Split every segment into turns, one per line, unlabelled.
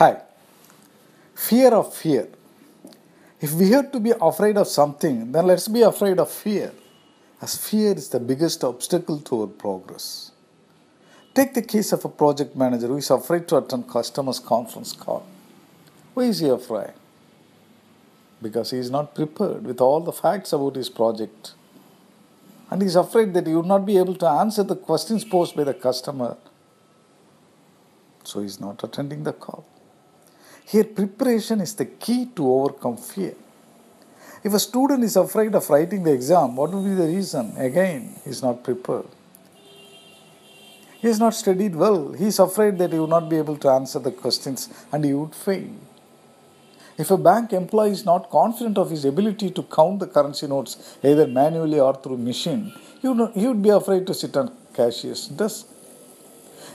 Hi. Fear of fear. If we have to be afraid of something, then let's be afraid of fear, as fear is the biggest obstacle to our progress. Take the case of a project manager who is afraid to attend customer's conference call. Why is he afraid? Because he is not prepared with all the facts about his project. And he is afraid that he would not be able to answer the questions posed by the customer. So he is not attending the call. Here, preparation is the key to overcome fear. If a student is afraid of writing the exam, what would be the reason? Again, he is not prepared. He has not studied well. He is afraid that he will not be able to answer the questions and he would fail. If a bank employee is not confident of his ability to count the currency notes either manually or through machine, he would, he would be afraid to sit on cashier's desk.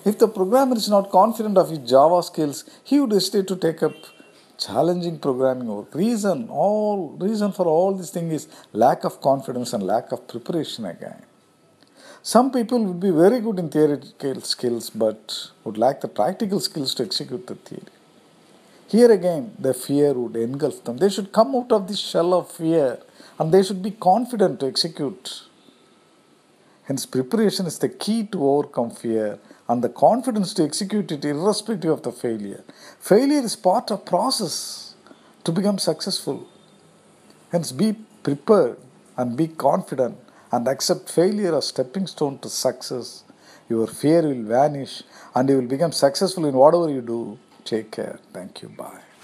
If the programmer is not confident of his Java skills, he would hesitate to take up challenging programming work. Reason, all reason for all this thing is lack of confidence and lack of preparation again. Some people would be very good in theoretical skills but would lack the practical skills to execute the theory. Here again, the fear would engulf them. They should come out of this shell of fear and they should be confident to execute. Hence, preparation is the key to overcome fear and the confidence to execute it irrespective of the failure. Failure is part of process to become successful. Hence be prepared and be confident and accept failure as stepping stone to success. Your fear will vanish and you will become successful in whatever you do. Take care. Thank you. Bye.